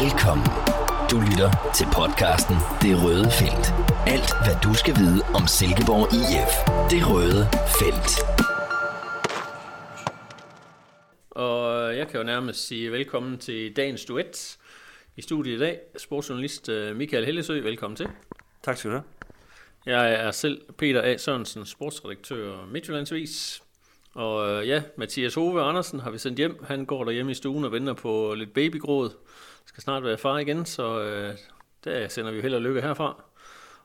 Velkommen. Du lytter til podcasten Det Røde Felt. Alt, hvad du skal vide om Silkeborg IF. Det Røde Felt. Og jeg kan jo nærmest sige velkommen til dagens duet. I studiet i dag, sportsjournalist øh, Michael Hellesø, velkommen til. Tak skal du have. Jeg er selv Peter A. Sørensen, sportsredaktør Midtjyllandsvis. Og øh, ja, Mathias Hove Andersen har vi sendt hjem. Han går derhjemme i stuen og venter på lidt babygråd. Skal snart være far igen, så øh, der sender vi jo held og lykke herfra.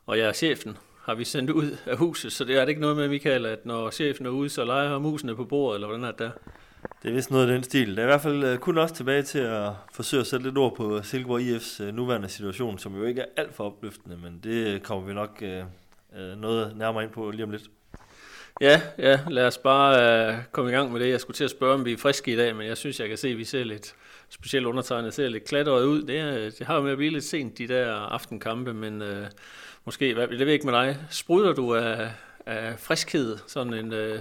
Og jeg er chefen, har vi sendt ud af huset, så det er det ikke noget med, Michael, at når chefen er ude, så leger musene på bordet, eller hvordan er det der? Det er vist noget af den stil. Det er i hvert fald øh, kun også tilbage til at forsøge at sætte lidt ord på Silkeborg IF's øh, nuværende situation, som jo ikke er alt for opløftende, men det øh, kommer vi nok øh, noget nærmere ind på lige om lidt. Ja, ja, lad os bare øh, komme i gang med det. Jeg skulle til at spørge, om vi er friske i dag, men jeg synes, jeg kan se, at vi ser lidt, specielt undertegnet, ser lidt klatret ud. Det, er, det har jo med at blive lidt sent, de der aftenkampe, men øh, måske, hvad, det ved jeg ikke med dig, spruder du af, af friskhed, sådan en øh,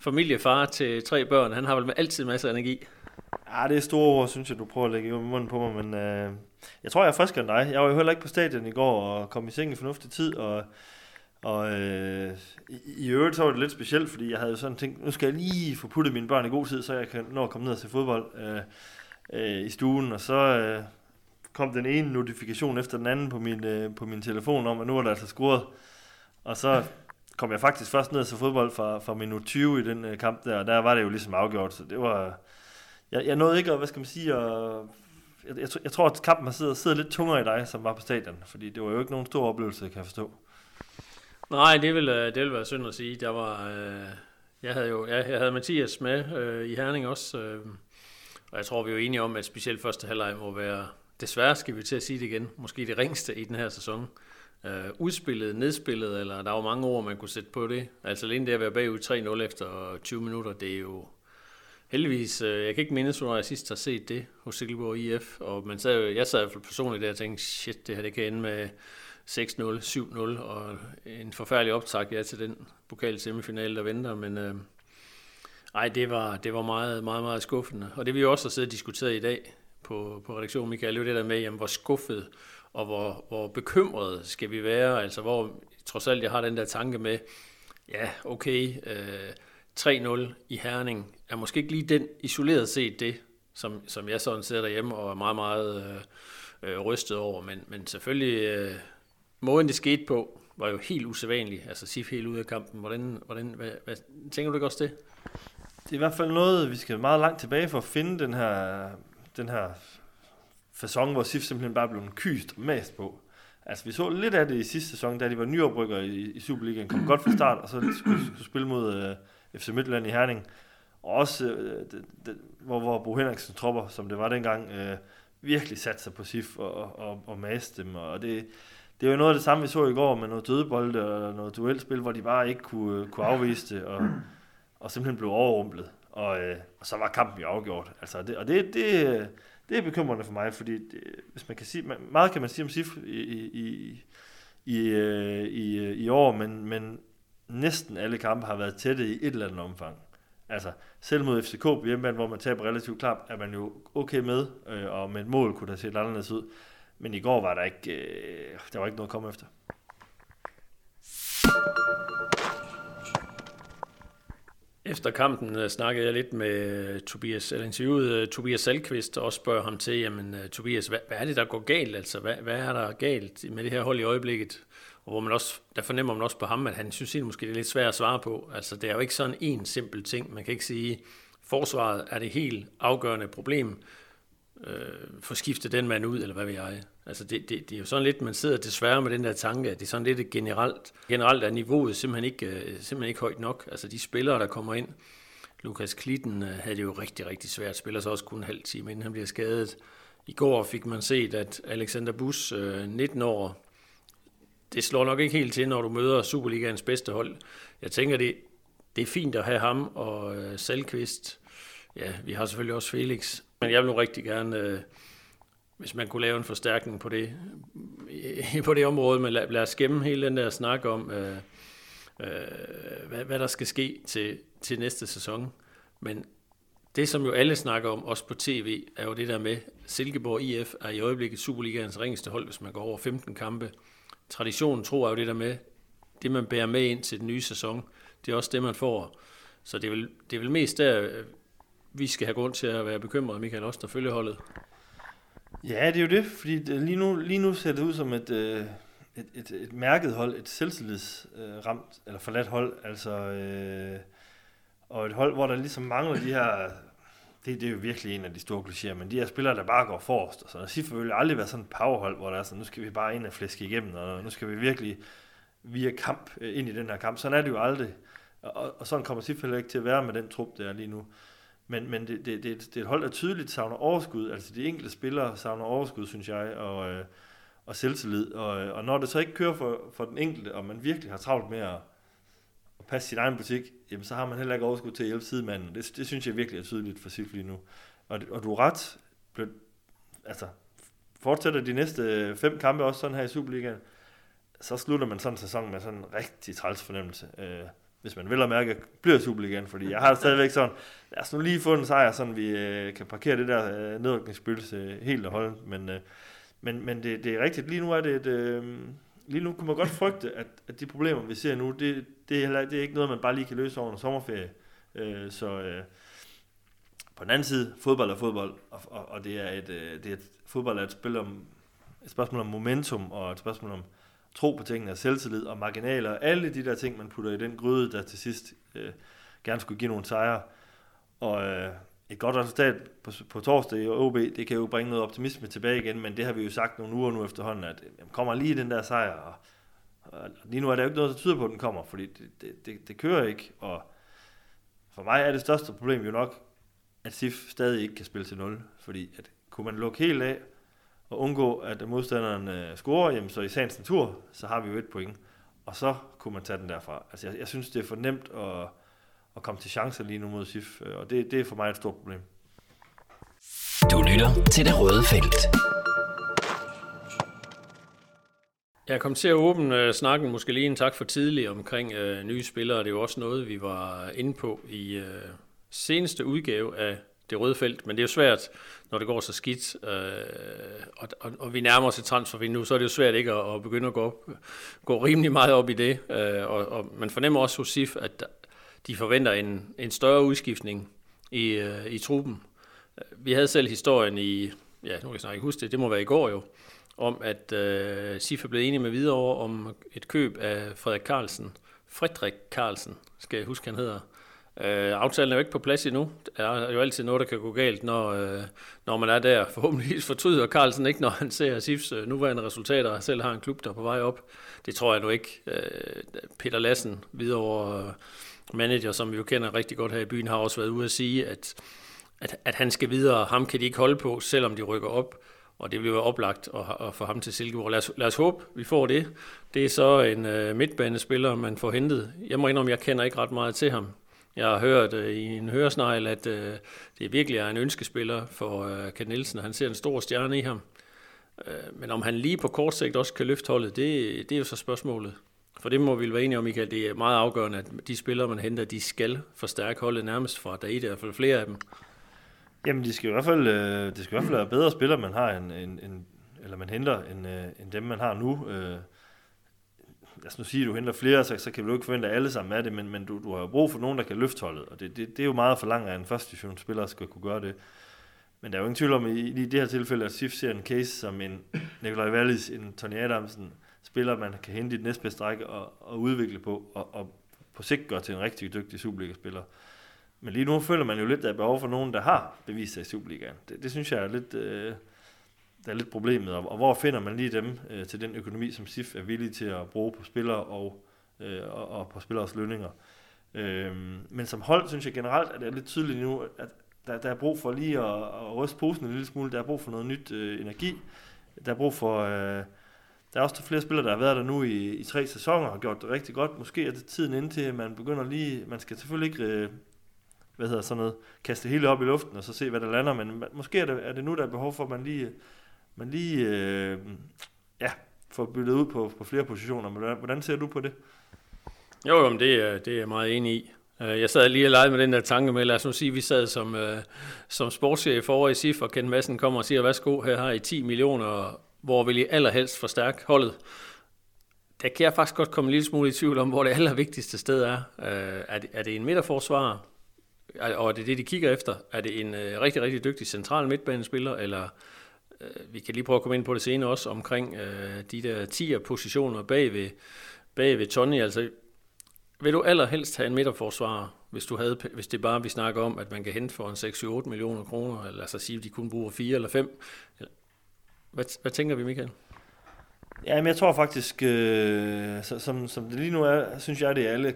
familiefar til tre børn, han har vel altid masser af energi. Ja, det er store ord, synes jeg, du prøver at lægge i munden på mig, men øh, jeg tror, jeg er friskere end dig. Jeg var jo heller ikke på stadion i går og kom i seng i fornuftig tid, og, og øh, i, i øvrigt så var det lidt specielt, fordi jeg havde sådan tænkt, nu skal jeg lige få puttet mine børn i god tid, så jeg kan nå at komme ned og se fodbold øh, øh, i stuen, og så øh, kom den ene notifikation efter den anden på min, øh, på min telefon om, at nu er der altså scoret, og så kom jeg faktisk først ned til fodbold fra, fra minut 20 i den øh, kamp der, og der var det jo ligesom afgjort, så det var... Jeg, jeg nåede ikke at, hvad skal man sige, at, jeg, jeg, jeg tror, at kampen har siddet, siddet lidt tungere i dig, som var på stadion, fordi det var jo ikke nogen stor oplevelse, kan jeg forstå. Nej, det vil, øh, det vil være synd at sige. Der var, øh, jeg havde jo jeg, jeg havde Mathias med øh, i Herning også, øh, og jeg tror, vi er jo enige om, at specielt første halvleg må være, desværre skal vi til at sige det igen, måske det ringste i den her sæson øh, udspillet, nedspillet, eller der var mange ord, man kunne sætte på det. Altså alene det at være bagud 3-0 efter 20 minutter, det er jo heldigvis, øh, jeg kan ikke mindes, når jeg sidst har set det hos Silkeborg IF, og man sad, jeg sad i hvert fald personligt der og tænkte, shit, det her det kan ende med 6-0, 7-0, og en forfærdelig optag ja, til den pokal semifinale, der venter, men øh, ej, det var, det var meget, meget, meget skuffende. Og det vi også har siddet og diskuteret i dag på, på redaktionen, Michael, det er det der med, jamen, hvor skuffet og hvor, hvor bekymret skal vi være, altså hvor trods alt jeg har den der tanke med, ja, okay, øh, 3-0 i Herning er måske ikke lige den isoleret set det, som, som jeg sådan sidder derhjemme og er meget, meget øh, øh, rystet over, men, men selvfølgelig, øh, måden det skete på, var jo helt usædvanligt, altså Sif helt ud af kampen. Hvordan, hvordan, hvad, hvad, tænker du ikke også det? Det er i hvert fald noget, vi skal meget langt tilbage for at finde den her, den her fasong, hvor SIF simpelthen bare blev kyst og mast på. Altså, vi så lidt af det i sidste sæson, da de var nyoprykker i, i Superligaen, kom godt fra start, og så skulle, skulle spille mod uh, øh, FC Midtjylland i Herning. Og også, øh, uh, det, det, hvor, hvor Bo Henriksen tropper, som det var dengang, uh, virkelig satte sig på SIF og, og, og maste dem. Og det, det er jo noget af det samme, vi så i går med noget dødebold og noget duelspil, hvor de bare ikke kunne, øh, kunne afvise det, og, og simpelthen blev overrumplet. Og, øh, og så var kampen jo afgjort. Altså, det, og det, det, det er bekymrende for mig, fordi det, hvis man kan sige, meget kan man sige om SIF i, i, i, øh, i, øh, i år, men, men næsten alle kampe har været tætte i et eller andet omfang. Altså, selv mod FCK på hjemmebane, hvor man taber relativt klart, er man jo okay med, øh, og med et mål kunne der se lidt anderledes ud. Men i går var der ikke, øh, der var ikke noget at komme efter. Efter kampen øh, snakkede jeg lidt med øh, Tobias, eller interviewede øh, Tobias Salkvist, og spørger ham til, jamen Tobias, hvad, hvad er det, der går galt? Altså, hvad, hvad er der galt med det her hold i øjeblikket? Og hvor man også, der fornemmer man også på ham, at han synes at måske, det er lidt svært at svare på. Altså, det er jo ikke sådan en simpel ting. Man kan ikke sige, forsvaret er det helt afgørende problem øh, få skiftet den mand ud, eller hvad ved jeg. Altså det, det, det er jo sådan lidt, man sidder desværre med den der tanke, at det er sådan lidt generelt. Generelt er niveauet simpelthen ikke, øh, simpelthen ikke højt nok. Altså de spillere, der kommer ind, Lukas Klitten øh, havde det jo rigtig, rigtig svært. Spiller så også kun en halv time, inden han bliver skadet. I går fik man set, at Alexander Bus, 19 øh, år, det slår nok ikke helt til, når du møder Superligaens bedste hold. Jeg tænker, det, det er fint at have ham og øh, Salkvist. Ja, vi har selvfølgelig også Felix. Men jeg vil nu rigtig gerne, øh, hvis man kunne lave en forstærkning på det, øh, på det område, men lad, lad os gemme hele den der snak om, øh, øh, hvad, hvad der skal ske til, til næste sæson. Men det, som jo alle snakker om, også på tv, er jo det der med, Silkeborg IF er i øjeblikket Superligaens ringeste hold, hvis man går over 15 kampe. Traditionen tror jeg jo det der med, det man bærer med ind til den nye sæson, det er også det, man får. Så det er vel, det er vel mest der, øh, vi skal have grund til at være bekymrede, Michael, også der følger holdet. Ja, det er jo det, fordi det, lige, nu, lige nu ser det ud som et, øh, et, et, et mærket hold, et selvtillidsramt øh, eller forladt hold, altså, øh, og et hold, hvor der ligesom mangler de her, det, det er jo virkelig en af de store klichéer, men de her spillere, der bare går forrest, og så SIF vil aldrig være sådan et powerhold, hvor der er sådan, nu skal vi bare ind og flæske igennem, og nu skal vi virkelig via kamp øh, ind i den her kamp. Sådan er det jo aldrig, og, og sådan kommer SIF ikke til at være med den trup, der er lige nu. Men, men det, det, det, det er et hold, der tydeligt savner overskud. Altså de enkelte spillere savner overskud, synes jeg, og, øh, og selvtillid. Og, øh, og når det så ikke kører for, for den enkelte, og man virkelig har travlt med at, at passe sin egen butik, jamen så har man heller ikke overskud til at hjælpe sidemanden. Det, det synes jeg virkelig er tydeligt for SIF lige nu. Og, og du er ret. Altså, fortsætter de næste øh, fem kampe også sådan her i Superligaen, så slutter man sådan en sæson med sådan en rigtig træls fornemmelse. Øh, hvis man vil at mærke, bliver Superligaen, fordi jeg har stadigvæk sådan, lad os nu lige få en sejr, sådan vi øh, kan parkere det der øh, nedrykningsspil helt og holde, men, øh, men, men det, det er rigtigt, lige nu er det et, øh, lige nu kunne man godt frygte, at, at de problemer, vi ser nu, det, det, er, det er ikke noget, man bare lige kan løse over en sommerferie, øh, så øh, på den anden side, fodbold er fodbold, og, og, og det er et, øh, det er et, fodbold er et spil om, et spørgsmål om momentum, og et spørgsmål om, tro på tingene, selvtillid og marginaler, og alle de der ting, man putter i den gryde, der til sidst øh, gerne skulle give nogle sejre. Og øh, et godt resultat på, på torsdag i OB, det kan jo bringe noget optimisme tilbage igen, men det har vi jo sagt nogle uger nu efterhånden, at øh, jamen, kommer lige den der sejr, og, og lige nu er der jo ikke noget, der tyder på, at den kommer, fordi det, det, det, det kører ikke, og for mig er det største problem jo nok, at SIF stadig ikke kan spille til 0, fordi at kunne man lukke helt af, og undgå, at modstanderen øh, scorer, jamen, så i sagens natur, så har vi jo et point. Og så kunne man tage den derfra. Altså, jeg, jeg synes, det er for nemt at, at komme til chancer lige nu mod SIF, øh, og det, det er for mig et stort problem. Du lytter til det røde felt. Jeg kom til at åbne uh, snakken måske lige en tak for tidligt omkring uh, nye spillere. Det er jo også noget, vi var inde på i uh, seneste udgave af det røde felt, men det er jo svært, når det går så skidt, øh, og, og, og vi nærmer os et transfervindue, så er det jo svært ikke at, at begynde at gå, gå rimelig meget op i det, øh, og, og man fornemmer også hos SIF, at de forventer en, en større udskiftning i, øh, i truppen. Vi havde selv historien i, ja, nu kan jeg snart ikke huske det, det må være i går jo, om at øh, SIF er blevet enige med videre om et køb af Frederik Carlsen, Frederik Carlsen, skal jeg huske, han hedder, Øh, aftalen er jo ikke på plads endnu. Der er jo altid noget, der kan gå galt, når, øh, når man er der. Forhåbentlig fortryder Carlsen ikke, når han ser SIFs øh, nuværende resultater, og selv har en klub, der er på vej op. Det tror jeg nu ikke. Øh, Peter Lassen, videre øh, manager, som vi jo kender rigtig godt her i byen, har også været ude at sige, at, at, at han skal videre. Ham kan de ikke holde på, selvom de rykker op. Og det vil være oplagt at, at få ham til Silkeborg. Lad os, lad os håbe, vi får det. Det er så en øh, midtbanespiller, man får hentet. Jeg må indrømme, jeg kender ikke ret meget til ham. Jeg har hørt øh, i en høresnegl, at uh, det virkelig er en ønskespiller for øh, Ken Nielsen, og han ser en stor stjerne i ham. Men om han lige på kort sigt også kan løfte holdet, det, det er jo så spørgsmålet. For det må vi være enige om, Michael. Det er meget afgørende, at de spillere, man henter, de skal forstærke holdet nærmest fra dag i hvert fald flere af dem. Jamen, de skal i hvert fald, øh, det skal i hvert fald være bedre spillere, man har, end, end, end, eller man henter, end, øh, end dem, man har nu. Øh, lad os nu sige, at du henter flere, så, så kan du ikke forvente, at alle sammen er det, men, men du, du har jo brug for nogen, der kan løfte holdet, og det, det, det er jo meget for langt, at en første divisionsspiller skal kunne gøre det. Men der er jo ingen tvivl om, i, i det her tilfælde, at SIF ser en case som en Nikolaj Wallis, en Tony Adamsen, spiller, man kan hente i den næstbedste række og, og udvikle på, og, og på sigt gøre til en rigtig dygtig Superliga-spiller. Men lige nu føler man jo lidt, at der er behov for nogen, der har bevist sig i Superligaen. Det, det synes jeg er lidt... Øh, der er lidt problemet, og, og hvor finder man lige dem øh, til den økonomi, som SIF er villig til at bruge på spillere og, øh, og, og på spilleres lønninger. Øh, men som hold synes jeg generelt, at det er lidt tydeligt nu, at der, der er brug for lige at, at ryste posen en lille smule. Der er brug for noget nyt øh, energi. Der er brug for... Øh, der er også flere spillere, der har været der nu i, i tre sæsoner og har gjort det rigtig godt. Måske er det tiden indtil, at man begynder lige... Man skal selvfølgelig ikke... Øh, hvad hedder sådan noget, kaste hele op i luften og så se, hvad der lander, men måske er det, er det nu, der er behov for, at man lige man lige øh, ja, får byttet ud på, på flere positioner. Men hvordan ser du på det? Jo, jo men det, er, det er jeg meget enig i. Øh, jeg sad lige og legede med den der tanke med, lad os nu sige, at vi sad som, øh, som sportschef over i SIF, og Ken Madsen kommer og siger, værsgo, her har I 10 millioner, hvor vil I allerhelst forstærke holdet? Der kan jeg faktisk godt komme en lille smule i tvivl om, hvor det allervigtigste sted er. Øh, er, det, er det en midterforsvarer, og er det det, de kigger efter? Er det en øh, rigtig, rigtig dygtig central midtbanespiller, eller Øh, vi kan lige prøve at komme ind på det senere også, omkring øh, de der 10'er positioner bag ved, bag ved Tony, altså vil du allerhelst have en midterforsvarer, hvis, du havde, hvis det bare vi snakker om, at man kan hente for en 6-8 millioner kroner, eller så sige, at de kun bruger 4 eller 5? Hvad, hvad tænker vi, Michael? Ja, men jeg tror faktisk, øh, så, som, som det lige nu er, synes jeg, det er alle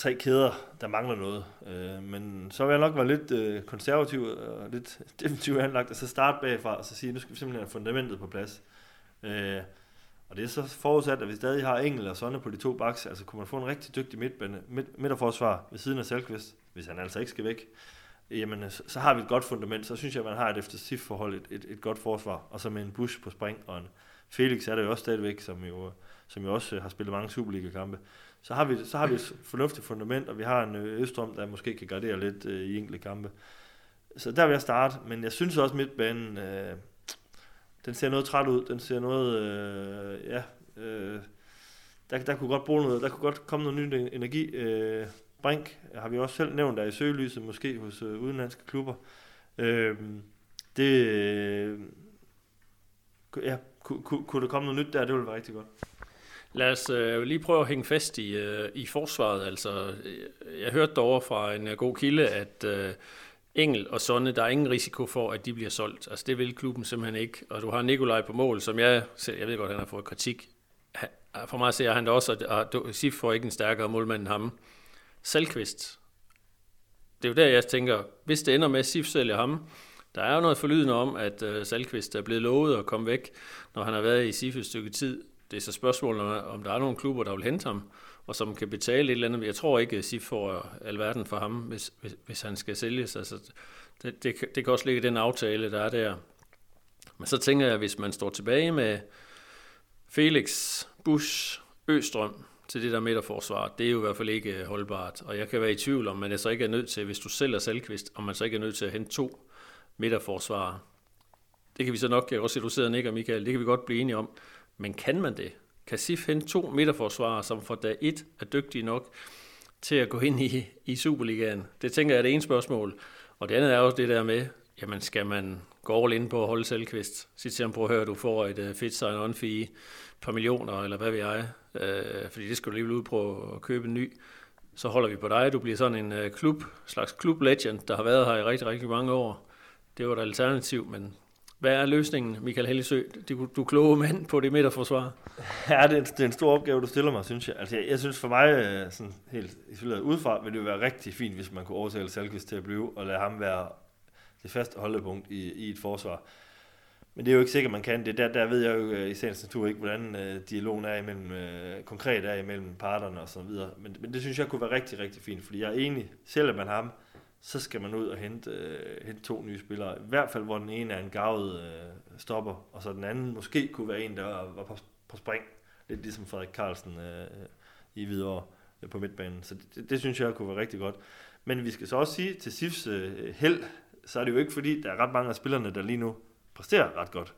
tre kæder, der mangler noget. Øh, men så vil jeg nok være lidt øh, konservativ og lidt definitiv anlagt, og så starte bagfra, og så sige, at nu skal vi simpelthen have fundamentet på plads. Øh, og det er så forudsat, at vi stadig har Engel og Sonne på de to baks, altså kunne man få en rigtig dygtig midtbane, midt, midterforsvar ved siden af Selqvist, hvis han altså ikke skal væk, jamen så, så har vi et godt fundament, så synes jeg, at man har et efter forhold et, et, et godt forsvar, og så med en Bush på spring, og en Felix er der jo også stadigvæk, som jo, som jo også øh, har spillet mange Superliga-kampe. Så har, vi, så har vi et fornuftigt fundament, og vi har en Østrom, Østrøm, der måske kan gardere lidt øh, i enkelte kampe. Så der vil jeg starte, men jeg synes også midtbanen, øh, den ser noget træt ud. Den ser noget, øh, ja, øh, der, der kunne godt bruge noget, der kunne godt komme noget ny energi. Øh, Brink har vi også selv nævnt, der i søgelyset, måske hos øh, udenlandske klubber. Øh, det, øh, ja, kunne, kunne, kunne der komme noget nyt der, det ville være rigtig godt. Lad os øh, lige prøve at hænge fast i, øh, i forsvaret. Altså, øh, jeg hørte derovre fra en øh, god kilde, at øh, Engel og Sonne, der er ingen risiko for, at de bliver solgt. Altså det vil klubben simpelthen ikke. Og du har Nikolaj på mål, som jeg, jeg ved godt, han har fået kritik. For mig ser han det også, at Sif får ikke en stærkere målmand end ham. Salkvist. Det er jo der, jeg tænker, hvis det ender med, at Sif sælger ham, der er jo noget forlydende om, at øh, Salkvist er blevet lovet at komme væk, når han har været i Sif et stykke tid. Det er så spørgsmålet, om der er nogle klubber, der vil hente ham og som kan betale et eller andet. Jeg tror ikke, at SIF får alverden for ham, hvis, hvis, hvis han skal sælges. Altså, det, det, det kan også ligge i den aftale, der er der. Men så tænker jeg, at hvis man står tilbage med Felix, Bush, Østrøm til det der midterforsvar, det er jo i hvert fald ikke holdbart. Og jeg kan være i tvivl om, man så ikke er nødt til, hvis du sælger Salkvist, om man så ikke er nødt til at hente to midterforsvarer. Det kan vi så nok, jeg kan også se, du sidder og nikker, Michael, det kan vi godt blive enige om. Men kan man det? kan SIF hente to midterforsvarer, som for dag et er dygtige nok til at gå ind i, i Superligaen? Det tænker jeg er det ene spørgsmål. Og det andet er også det der med, jamen skal man gå all in på at holde selvkvist? Sig til ham, prøv at høre, du får et uh, fedt sign on fee, et par millioner, eller hvad ved jeg, uh, fordi det skal du lige ud på at købe en ny. Så holder vi på dig, du bliver sådan en uh, klub, slags klub legend, der har været her i rigtig, rigtig mange år. Det var et alternativ, men hvad er løsningen, Michael Hellisø? Du, du er kloge mand på det midterforsvar. Ja, det er, en, det er en stor opgave, du stiller mig, synes jeg. Altså, jeg, jeg synes for mig, øh, sådan helt isoleret udefra, ville det jo være rigtig fint, hvis man kunne overtale Salkvist til at blive, og lade ham være det faste holdepunkt i, i et forsvar. Men det er jo ikke sikkert, man kan det. Der, der ved jeg jo øh, i sagens natur ikke, hvordan øh, dialogen er imellem, øh, konkret er imellem parterne og så videre. Men, men det synes jeg kunne være rigtig, rigtig fint, fordi jeg er enig, selvom man har ham, så skal man ud og hente, øh, hente to nye spillere. I hvert fald, hvor den ene er en gavet øh, stopper, og så den anden måske kunne være en, der var på, på spring. Lidt ligesom Frederik Carlsen øh, i videre øh, på midtbanen. Så det, det synes jeg kunne være rigtig godt. Men vi skal så også sige, til SIFs øh, held, så er det jo ikke fordi, der er ret mange af spillerne, der lige nu præsterer ret godt.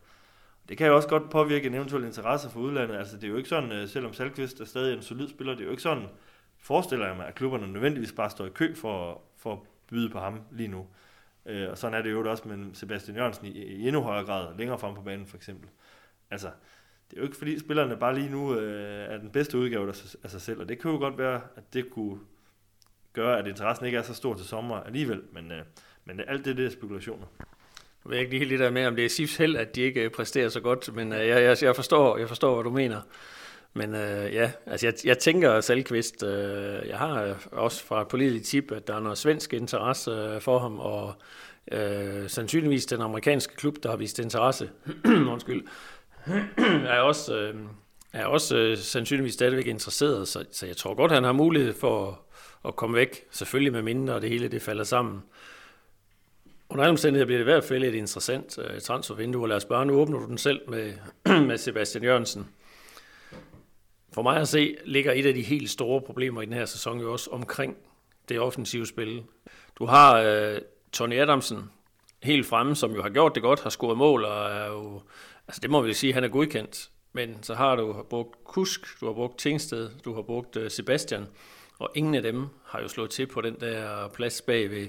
Det kan jo også godt påvirke en eventuel interesse for udlandet. Altså det er jo ikke sådan, øh, selvom Salkvist er stadig en solid spiller, det er jo ikke sådan, forestiller jeg mig, at klubberne nødvendigvis bare står i kø for, for byde på ham lige nu. Øh, og sådan er det jo også med Sebastian Jørgensen i, i endnu højere grad, længere frem på banen for eksempel. Altså, det er jo ikke fordi spillerne bare lige nu øh, er den bedste udgave af sig selv, og det kan jo godt være, at det kunne gøre, at interessen ikke er så stor til sommer alligevel, men, øh, men alt det, det er spekulationer. Jeg ved ikke lige helt det der med, om det er Sifs held, at de ikke præsterer så godt, men øh, jeg, jeg, jeg, forstår, jeg forstår, hvad du mener. Men øh, ja, altså jeg, jeg tænker Salkvist, øh, jeg har øh, også fra politisk tip, at der er noget svensk interesse øh, for ham, og øh, sandsynligvis den amerikanske klub, der har vist interesse, undskyld, er også, øh, er også øh, sandsynligvis stadigvæk interesseret, så, så jeg tror godt, han har mulighed for at, at komme væk, selvfølgelig med mindre, og det hele det falder sammen. Under alle omstændigheder bliver det i hvert fald et interessant øh, transfervindue, og lad os bare, nu åbner du den selv med, med Sebastian Jørgensen. For mig at se, ligger et af de helt store problemer i den her sæson jo også omkring det offensive spil. Du har øh, Tony Adamsen helt fremme, som jo har gjort det godt, har scoret mål, og er jo, altså det må vi sige, han er godkendt. Men så har du brugt Kusk, du har brugt Tingsted, du har brugt øh, Sebastian, og ingen af dem har jo slået til på den der plads bagved,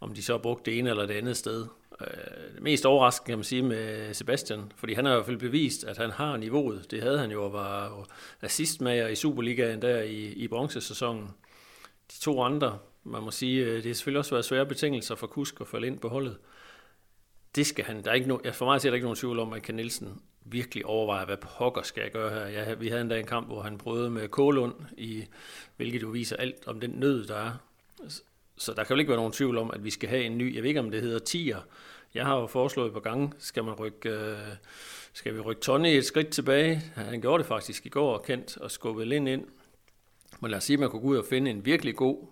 om de så har brugt det ene eller det andet sted. Øh, mest overraskende kan man sige med Sebastian, fordi han har i hvert fald bevist, at han har niveauet. Det havde han jo, og var assistmager i Superligaen der i, i bronzesæsonen. De to andre, man må sige, øh, det har selvfølgelig også været svære betingelser for Kusk at falde ind på holdet. Det skal han. Der er ikke no, for mig er der ikke nogen tvivl om, at Ken Nielsen virkelig overvejer, hvad pokker skal jeg gøre her. Jeg, vi havde endda en kamp, hvor han prøvede med Kålund, i, hvilket jo viser alt om den nød, der er. Så der kan jo ikke være nogen tvivl om, at vi skal have en ny, jeg ved ikke om det hedder tier. Jeg har jo foreslået på gange, skal man rykke, øh, skal vi rykke Tony et skridt tilbage. Han gjorde det faktisk i går, kendt, og skubbede Lind ind. Men lad os sige, at man kunne gå ud og finde en virkelig god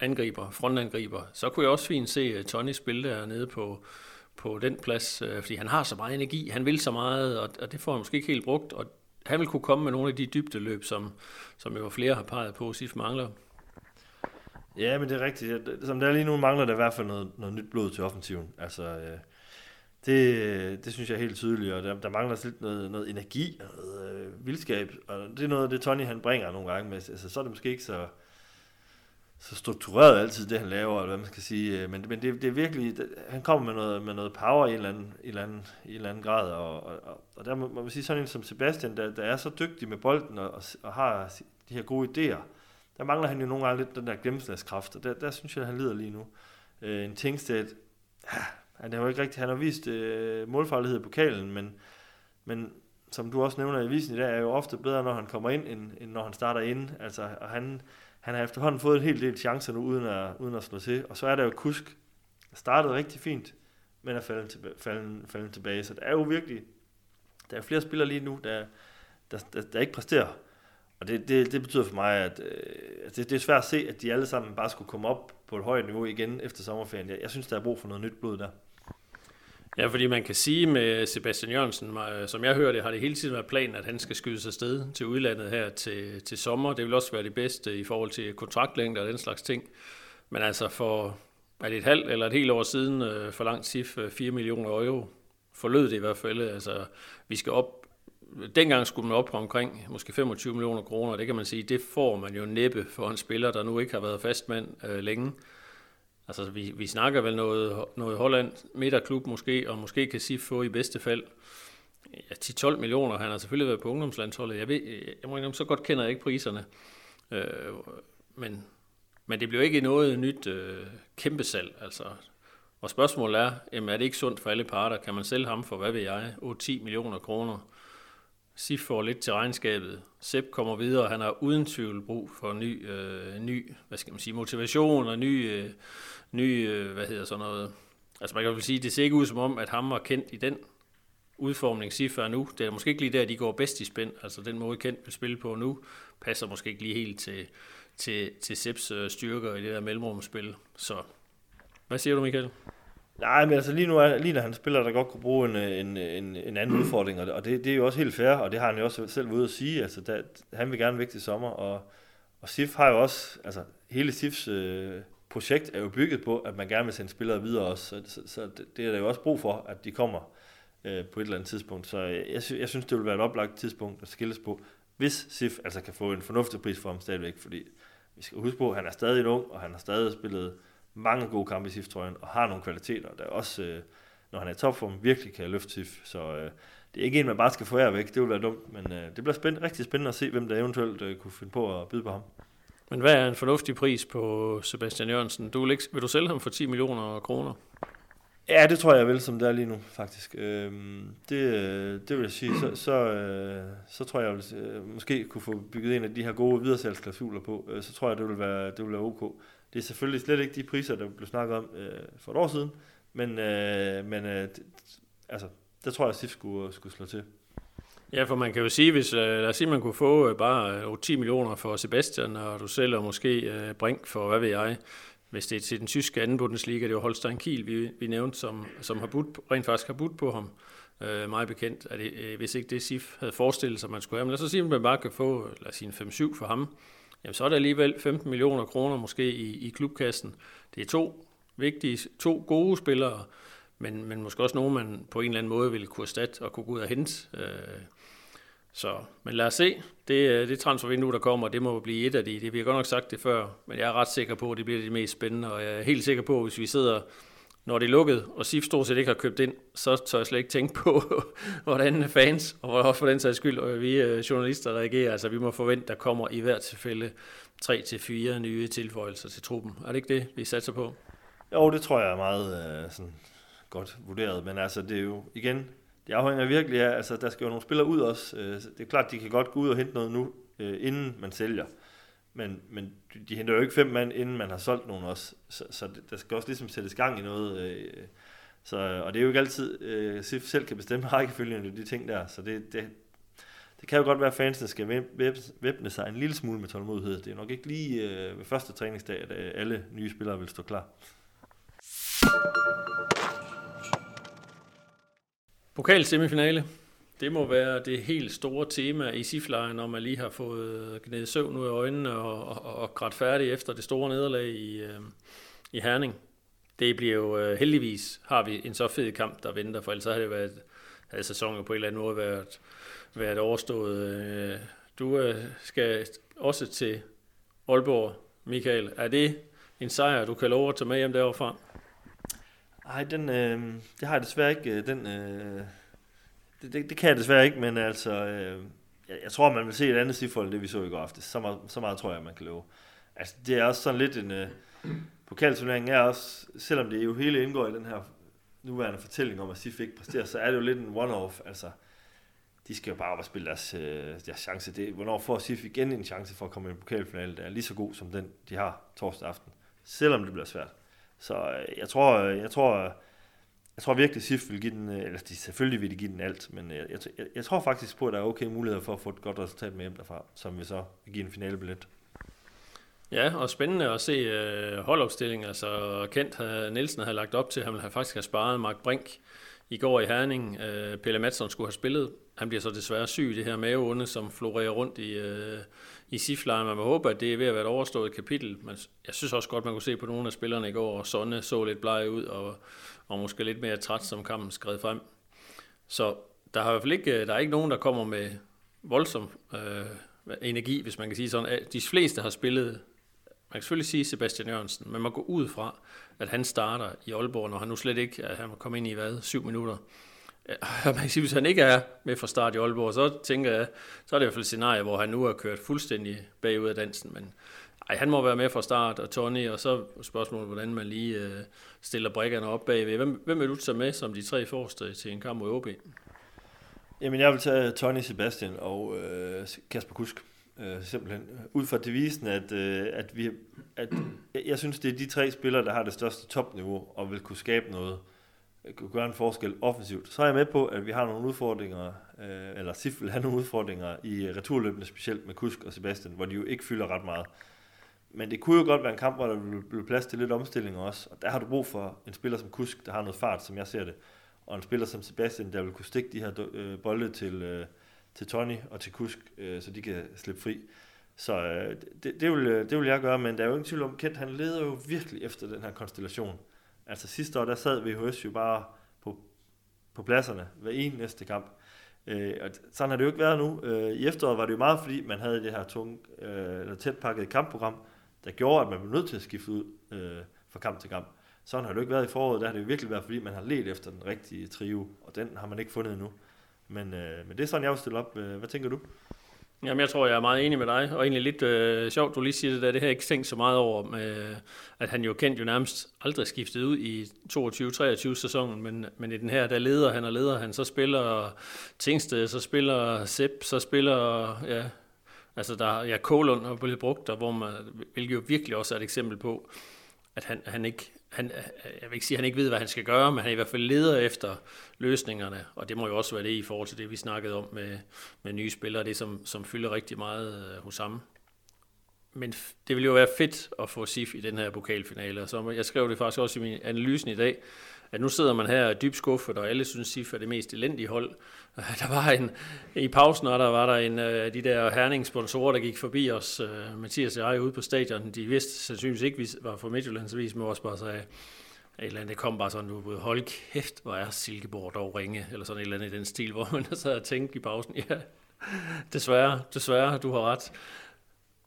angriber, frontangriber. Så kunne jeg også fint se øh, Tony spille dernede på, på den plads, øh, fordi han har så meget energi, han vil så meget, og, og det får han måske ikke helt brugt, og han vil kunne komme med nogle af de dybdeløb, som, som jo flere har peget på, Sif mangler. Ja, men det er rigtigt. Som der er lige nu, mangler der i hvert fald noget, noget nyt blod til offensiven. Altså, øh, det, det synes jeg er helt tydeligt, og der, der mangler lidt noget, noget energi og noget øh, vildskab, og det er noget af det, Tony han bringer nogle gange med. Altså, så er det måske ikke så, så struktureret altid, det han laver, eller hvad man skal sige, øh, men, men det, det er virkelig, han kommer med noget, med noget power i en eller anden, i en eller anden, i en eller anden grad, og, og, og der må, må man sige sådan en som Sebastian, der, der er så dygtig med bolden, og, og, og har de her gode idéer, der mangler han jo nogle gange lidt den der gennemslagskraft, og der, der synes jeg, at han lider lige nu. Øh, en Tingsted, ja, han har jo ikke rigtig, han har vist øh, målfarlighed i pokalen, men, men som du også nævner i visen i dag, er jo ofte bedre, når han kommer ind, end, end når han starter ind. Altså, og han, han har efterhånden fået en hel del chancer nu, uden at, uden at slå til. Og så er der jo Kusk, der startede rigtig fint, men er faldet, tilbage, faldet, faldet tilbage. Så der er jo virkelig, der er flere spillere lige nu, der, der, der, der ikke præsterer. Og det, det, det betyder for mig, at øh, altså, det, det er svært at se, at de alle sammen bare skulle komme op på et højt niveau igen efter sommerferien. Jeg, jeg synes, der er brug for noget nyt blod der. Ja, fordi man kan sige med Sebastian Jørgensen, øh, som jeg hører det, har det hele tiden været planen, at han skal skyde sig sted til udlandet her til, til sommer. Det vil også være det bedste i forhold til kontraktlængder og den slags ting. Men altså for er det et halvt eller et helt år siden øh, for langt SIF øh, 4 millioner euro. Forlød det i hvert fald. Altså, vi skal op dengang skulle man op på omkring måske 25 millioner kroner, det kan man sige, det får man jo næppe for en spiller, der nu ikke har været fastmand øh, længe. Altså, vi, vi snakker vel noget, noget Holland, midterklub måske, og måske kan sige få i bedste fald ja, 10-12 millioner. Han har selvfølgelig været på ungdomslandsholdet. Jeg, ved, jeg må indrømme, så godt kender jeg ikke priserne. Øh, men, men det bliver ikke noget nyt øh, kæmpe salg. Altså. Og spørgsmålet er, jamen, er det ikke sundt for alle parter? Kan man sælge ham for, hvad ved jeg, 8-10 millioner kroner? Sif får lidt til regnskabet. Sepp kommer videre, han har uden tvivl brug for ny, øh, ny hvad skal man sige, motivation og ny, øh, ny øh, hvad hedder sådan noget. Altså man kan vel sige, det ser ikke ud som om, at ham var kendt i den udformning Sif er nu. Det er måske ikke lige der, de går bedst i spænd. Altså den måde kendt vil spille på nu, passer måske ikke lige helt til, til, til Sepps øh, styrker i det der mellemrumspil. Så hvad siger du, Michael? Nej, men altså lige nu er lige når han spiller, der godt kunne bruge en, øh, en, øh, en, en anden udfordring, og det, det er jo også helt fair, og det har han jo også selv ude at sige, altså der, han vil gerne væk til sommer, og, og SIF har jo også, altså hele SIFs øh, projekt er jo bygget på, at man gerne vil sende spillere videre også, så, så, så det, det er der jo også brug for, at de kommer øh, på et eller andet tidspunkt, så øh, jeg, jeg synes, det vil være et oplagt tidspunkt at skilles på, hvis SIF altså kan få en fornuftig pris for ham stadigvæk, fordi vi skal huske på, at han er stadig ung, og han har stadig spillet mange gode kampe i SIF-trøjen, og har nogle kvaliteter, der også, øh, når han er i topform, virkelig kan løfte SIF. Så øh, det er ikke en, man bare skal få her væk. Det vil være dumt, men øh, det bliver spændende, rigtig spændende at se, hvem der eventuelt øh, kunne finde på at byde på ham. Men hvad er en fornuftig pris på Sebastian Jørgensen? Du vil, ikke, vil du sælge ham for 10 millioner kroner? Ja, det tror jeg vel, som det er lige nu, faktisk. Øhm, det, øh, det vil jeg sige. Så, så, øh, så tror jeg, jeg vil, øh, måske kunne få bygget en af de her gode videresalgsklausuler på. Øh, så tror jeg, det vil være, det vil være ok. Det er selvfølgelig slet ikke de priser, der blev snakket om øh, for et år siden, men, øh, men øh, det, altså, der tror jeg, at SIF skulle, skulle slå til. Ja, for man kan jo sige, hvis øh, lad os sige, man kunne få øh, bare 10 millioner for Sebastian, og du sælger måske Brink for, hvad ved jeg, hvis det er til den tyske anden Bundesliga, det var Holstein Kiel, vi, vi nævnte, som, som har budt, rent faktisk har budt på ham, øh, meget bekendt, at det, øh, hvis ikke det SIF havde forestillet sig, at man skulle have. Men lad os sige, at man bare kan få, lad os sige, en 5-7 for ham, jamen så er der alligevel 15 millioner kroner måske i, i klubkassen. Det er to vigtige, to gode spillere, men, men måske også nogen, man på en eller anden måde ville kunne erstatte og kunne gå ud og hente. Øh, så, men lad os se. Det, øh, det transfervindue, der kommer, det må blive et af de. Det vi har godt nok sagt det før, men jeg er ret sikker på, at det bliver det mest spændende, og jeg er helt sikker på, at hvis vi sidder når det er lukket, og SIF stort set ikke har købt ind, så tør jeg slet ikke tænke på, hvordan fans, og også for den sags skyld, og vi øh, journalister reagerer. Altså, vi må forvente, der kommer i hvert tilfælde 3-4 nye tilføjelser til truppen. Er det ikke det, vi satser på? Jo, det tror jeg er meget øh, sådan, godt vurderet, men altså, det er jo igen, det afhænger virkelig af, altså, der skal jo nogle spillere ud også. Øh, det er klart, de kan godt gå ud og hente noget nu, øh, inden man sælger. Men, men de henter jo ikke fem mand, inden man har solgt nogen også. Så, så der skal også ligesom sættes gang i noget. Øh, så, og det er jo ikke altid, øh, SIF selv kan bestemme rækkefølgen af de ting der. Så det, det, det kan jo godt være, at fansene skal væbne sig en lille smule med tålmodighed. Det er nok ikke lige øh, ved første træningsdag, at alle nye spillere vil stå klar. Pokal semifinale. Det må være det helt store tema i siflejen, når man lige har fået gnædet søvn ud af øjnene og, og, og grædt færdig efter det store nederlag i, øh, i Herning. Det bliver jo øh, heldigvis, har vi en så fed kamp, der venter, for ellers havde det været, havde sæsonen på en eller anden måde været, været overstået. Øh, du øh, skal også til Aalborg, Michael. Er det en sejr, du kan love at tage med hjem derovre Nej, den, øh, det har jeg desværre ikke. Øh, den, øh, det, det, det kan jeg desværre ikke, men altså, øh, jeg, jeg tror, man vil se et andet cifre end det, vi så i går aftes. Så meget, så meget tror jeg, man kan love. Altså, det er også sådan lidt en... Øh, pokalturnering er også, selvom det jo hele indgår i den her nuværende fortælling om, at SIF ikke præsterer, så er det jo lidt en one-off. Altså, de skal jo bare op og spille deres, øh, deres chance. Det, hvornår får SIF igen en chance for at komme i en pokalfinale, der er lige så god som den, de har torsdag aften. Selvom det bliver svært. Så øh, jeg tror, øh, jeg tror, øh, jeg tror virkelig, at SIF vil give den, eller de, selvfølgelig vil de give den alt, men jeg, jeg, jeg tror faktisk på, at der er okay muligheder for at få et godt resultat med hjem derfra, som vi så vil give en finalebillet. Ja, og spændende at se øh, holdopstillingen. Altså Kent havde, Nielsen havde lagt op til, at han ville have faktisk have sparet Mark Brink i går i Herning. Øh, Pelle Madsen skulle have spillet. Han bliver så desværre syg, det her maveonde, som florerer rundt i, øh, i siflejen. Man må håbe, at det er ved at være et overstået kapitel. Men jeg synes også godt, man kunne se på nogle af spillerne i går, og Sonne så lidt bleg ud, og og måske lidt mere træt, som kampen skred frem. Så der har i hvert fald ikke, øh, der er ikke nogen, der kommer med voldsom øh, energi, hvis man kan sige sådan. De fleste har spillet, man kan selvfølgelig sige Sebastian Jørgensen, men man går ud fra, at han starter i Aalborg, når han nu slet ikke, at han kommer ind i hvad, syv minutter. Man kan sige, hvis han ikke er med fra start i Aalborg, så tænker jeg, så er det i hvert fald et scenarie, hvor han nu har kørt fuldstændig bagud af dansen, men ej, han må være med fra start, og Tony, og så spørgsmålet, hvordan man lige øh, stiller brækkerne op bagved. Hvem, hvem vil du tage med som de tre forreste til en kamp mod OB? Jamen, jeg vil tage Tony Sebastian og øh, Kasper Kusk. Øh, simpelthen. Ud fra devisen, at, øh, at, vi, at jeg synes, det er de tre spillere, der har det største topniveau og vil kunne skabe noget, Øh, kunne gøre en forskel offensivt. Så er jeg med på, at vi har nogle udfordringer, øh, eller Sif vil have nogle udfordringer i øh, returløbende, specielt med Kusk og Sebastian, hvor de jo ikke fylder ret meget. Men det kunne jo godt være en kamp, hvor der blev blive plads til lidt omstilling også. Og der har du brug for en spiller som Kusk, der har noget fart, som jeg ser det. Og en spiller som Sebastian, der vil kunne stikke de her øh, bolde til, øh, til Tony og til Kusk, øh, så de kan slippe fri. Så øh, det, det, vil, øh, det vil jeg gøre, men der er jo ingen tvivl om, Kent han leder jo virkelig efter den her konstellation. Altså sidste år, der sad VHS jo bare på, på pladserne hver en næste kamp. Øh, og sådan har det jo ikke været nu. Øh, I efteråret var det jo meget, fordi man havde det her tunge, øh, eller tæt pakket kampprogram, der gjorde, at man blev nødt til at skifte ud øh, fra kamp til kamp. Sådan har det jo ikke været i foråret, der har det jo virkelig været, fordi man har let efter den rigtige trio, og den har man ikke fundet endnu. Men, øh, men det er sådan, jeg vil stille op. Øh, hvad tænker du? Jamen, jeg tror, jeg er meget enig med dig, og egentlig lidt øh, sjovt, du lige siger det der, det har jeg ikke tænkt så meget over, med, at han jo kendt jo nærmest aldrig skiftet ud i 22-23 sæsonen, men, men i den her, der leder han og leder han, så spiller Tingsted, så spiller Sepp, så spiller ja, Altså, der, ja, Kålund har blevet brugt, der, hvor man, hvilket jo virkelig også er et eksempel på, at han, han ikke, han, øh, øh, jeg vil ikke sige, at han ikke ved, hvad han skal gøre, men han er i hvert fald leder efter løsningerne, og det må jo også være det i forhold til det, vi snakkede om med, med nye spillere, det som, som fylder rigtig meget øh, hos ham. Men det ville jo være fedt at få SIF i den her pokalfinale, og så jeg skrev det faktisk også i min analysen i dag, at nu sidder man her dybt skuffet, og alle synes, SIF er det mest elendige hold. Der var en, i pausen, og der var der en af de der herningssponsorer, der gik forbi os, øh, Mathias og jeg, ude på stadion. De vidste sandsynligvis ikke, vi var fra Midtjyllandsvis, men også bare sagde, et eller andet, det kom bare sådan, ud, hold kæft, hvor er Silkeborg dog ringe, eller sådan et eller andet i den stil, hvor man sad og tænkte i pausen, ja, desværre, desværre, du har ret.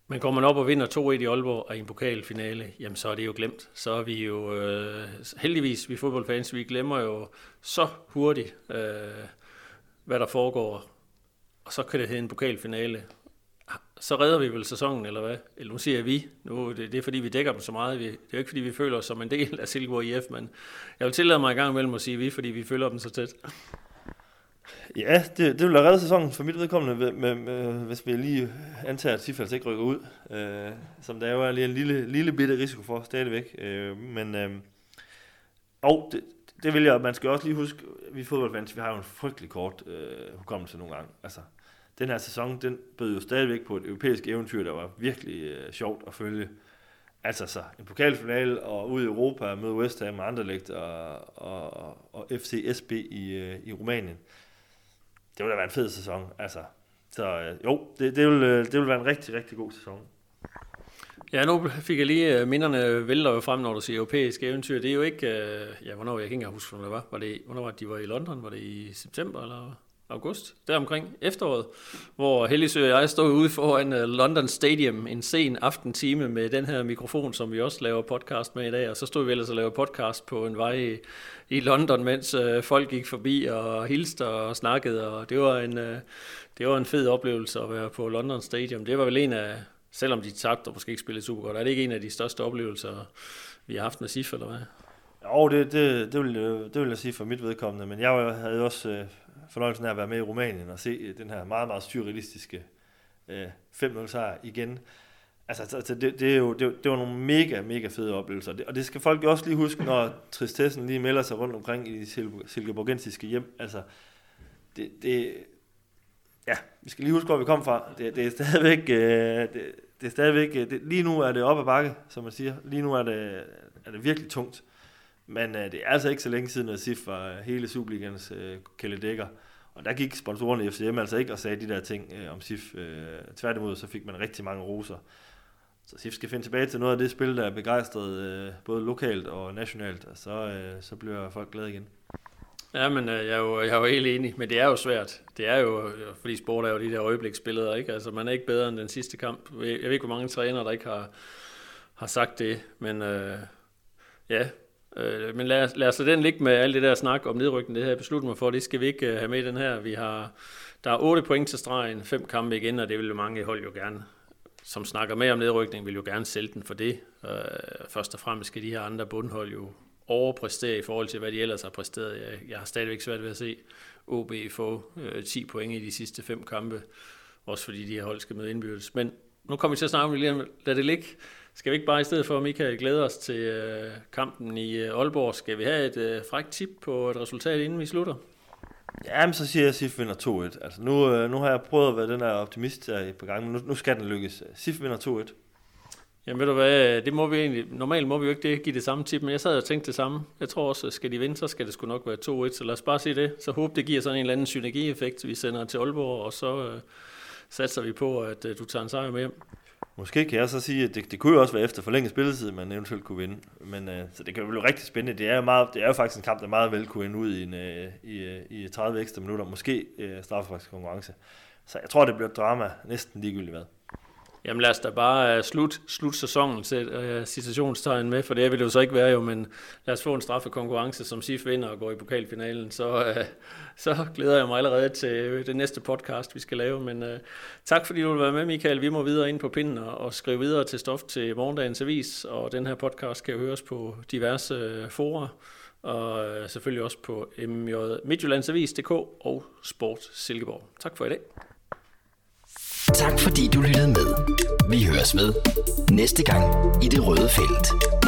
Men går man op og vinder 2-1 i Aalborg og i en pokalfinale, jamen så er det jo glemt. Så er vi jo øh, heldigvis, vi fodboldfans, vi glemmer jo så hurtigt, øh, hvad der foregår. Og så kan det hedde en pokalfinale. Så redder vi vel sæsonen, eller hvad? Eller nu siger jeg vi. Nu, det, det er fordi, vi dækker dem så meget. Vi, det er jo ikke fordi, vi føler os som en del af Silkeborg IF, men jeg vil tillade mig i gang imellem at sige vi, fordi vi følger dem så tæt. Ja, det, det vil have reddet sæsonen for mit vedkommende, med, med, med, hvis vi lige antager, at Sifals ikke rykker ud. Øh, som der jo er lige en lille, lille bitte risiko for stadigvæk. Øh, men øh, og det, det vil jeg, man skal også lige huske, vi fodboldfans, vi har jo en frygtelig kort øh, hukommelse nogle gange. Altså, den her sæson, den bød jo stadigvæk på et europæisk eventyr, der var virkelig øh, sjovt at følge. Altså så, en pokalfinale og ud i Europa med West Ham og Anderlecht og, og, og FCSB i, øh, i Rumænien det ville da være en fed sæson. Altså, så øh, jo, det, det, vil, øh, det vil være en rigtig, rigtig god sæson. Ja, nu fik jeg lige øh, minderne vælter jo frem, når du siger europæisk eventyr. Det er jo ikke, øh, ja, hvornår, jeg kan ikke huske, hvornår det var. var det, hvornår var det, de var i London? Var det i september eller august? Der omkring efteråret, hvor Helligsø og jeg stod ude foran øh, London Stadium en sen aftentime med den her mikrofon, som vi også laver podcast med i dag. Og så stod vi ellers og lavede podcast på en vej i London, mens øh, folk gik forbi og hilste og snakkede, og det var en, øh, det var en fed oplevelse at være på London Stadium. Det var vel en af, selvom de tabte og måske ikke spillede super godt, er det ikke en af de største oplevelser, vi har haft med SIF, eller hvad? Jo, det, det, det, vil, øh, det vil jeg sige for mit vedkommende, men jeg havde også øh, fornøjelsen af at være med i Rumænien og se øh, den her meget, meget surrealistiske øh, 5-0 sejr igen. Altså, altså, altså det, det, er jo, det, det var nogle mega, mega fede oplevelser. Det, og det skal folk jo også lige huske, når tristessen lige melder sig rundt omkring i de silkeborgensiske hjem. Altså, det, det, ja, vi skal lige huske, hvor vi kom fra. Det, det er stadigvæk, øh, det, det er stadigvæk øh, det, lige nu er det op ad bakke, som man siger. Lige nu er det, er det virkelig tungt. Men øh, det er altså ikke så længe siden, at SIF var øh, hele Superligans øh, kæledækker. Og der gik sponsorerne i FCM altså ikke og sagde de der ting øh, om SIF. Øh, tværtimod så fik man rigtig mange roser. Så SIF skal finde tilbage til noget af det spil, der er begejstret øh, både lokalt og nationalt, og så, øh, så bliver folk glade igen. Ja, men øh, jeg, er jo, jeg er jo helt enig, men det er jo svært. Det er jo, øh, fordi sport er jo de der øjebliksbilleder, ikke? Altså, man er ikke bedre end den sidste kamp. Jeg ved ikke, hvor mange trænere, der ikke har, har sagt det, men øh, ja, øh, men lad, lad os lade den ligge med alt det der snak om nedrykning. Det her besluttet mig for, det skal vi ikke øh, have med i den her. Vi har, der er 8 point til stregen, fem kampe igen, og det vil jo mange hold jo gerne som snakker med om nedrykning, vil jo gerne sælge den for det. Øh, først og fremmest skal de her andre bundhold jo overpræstere i forhold til, hvad de ellers har præsteret. Jeg, jeg har stadigvæk svært ved at se OB få øh, 10 point i de sidste fem kampe, også fordi de her hold skal med indbyrdes. Men nu kommer vi til at snakke om det lige lad det ligge. Skal vi ikke bare i stedet for, Michael, glæde os til øh, kampen i øh, Aalborg? Skal vi have et øh, frækt tip på et resultat, inden vi slutter? Ja, men så siger jeg, at SIF vinder 2-1. Altså nu, øh, nu har jeg prøvet at være den her optimist her på gang, men nu, nu skal den lykkes. SIF vinder 2-1. Jamen ved du hvad, det må vi egentlig, normalt må vi jo ikke det, give det samme tip, men jeg sad og tænkte det samme. Jeg tror også, skal de vinde, så skal det sgu nok være 2-1, så lad os bare se det. Så håber det giver sådan en eller anden synergieffekt, vi sender til Aalborg, og så øh, satser vi på, at øh, du tager en sejr med hjem. Måske kan jeg så sige, at det, det kunne jo også være efter forlænget spilletid, man eventuelt kunne vinde. Men, øh, så det kan jo blive rigtig spændende. Det er, jo meget, det er jo faktisk en kamp, der meget vel kunne ende ud i, en, øh, i, øh, i 30 ekstra minutter. Måske øh, straffesparkskonkurrence. konkurrence. Så jeg tror, det bliver et drama næsten ligegyldigt hvad. Jamen lad os da bare uh, slut, slut sæsonen til uh, øh, citationstegn med, for det vil det jo så ikke være jo, men lad os få en straffekonkurrence, som SIF vinder og går i pokalfinalen, så, uh, så glæder jeg mig allerede til det næste podcast, vi skal lave. Men uh, tak fordi du vil være med, Michael. Vi må videre ind på pinden og, og skrive videre til stof til morgendagens avis, og den her podcast kan jo høres på diverse uh, forer, og uh, selvfølgelig også på mjmidtjyllandsavis.dk og Sport Silkeborg. Tak for i dag. Tak fordi du lyttede med. Vi høres ved næste gang i det røde felt.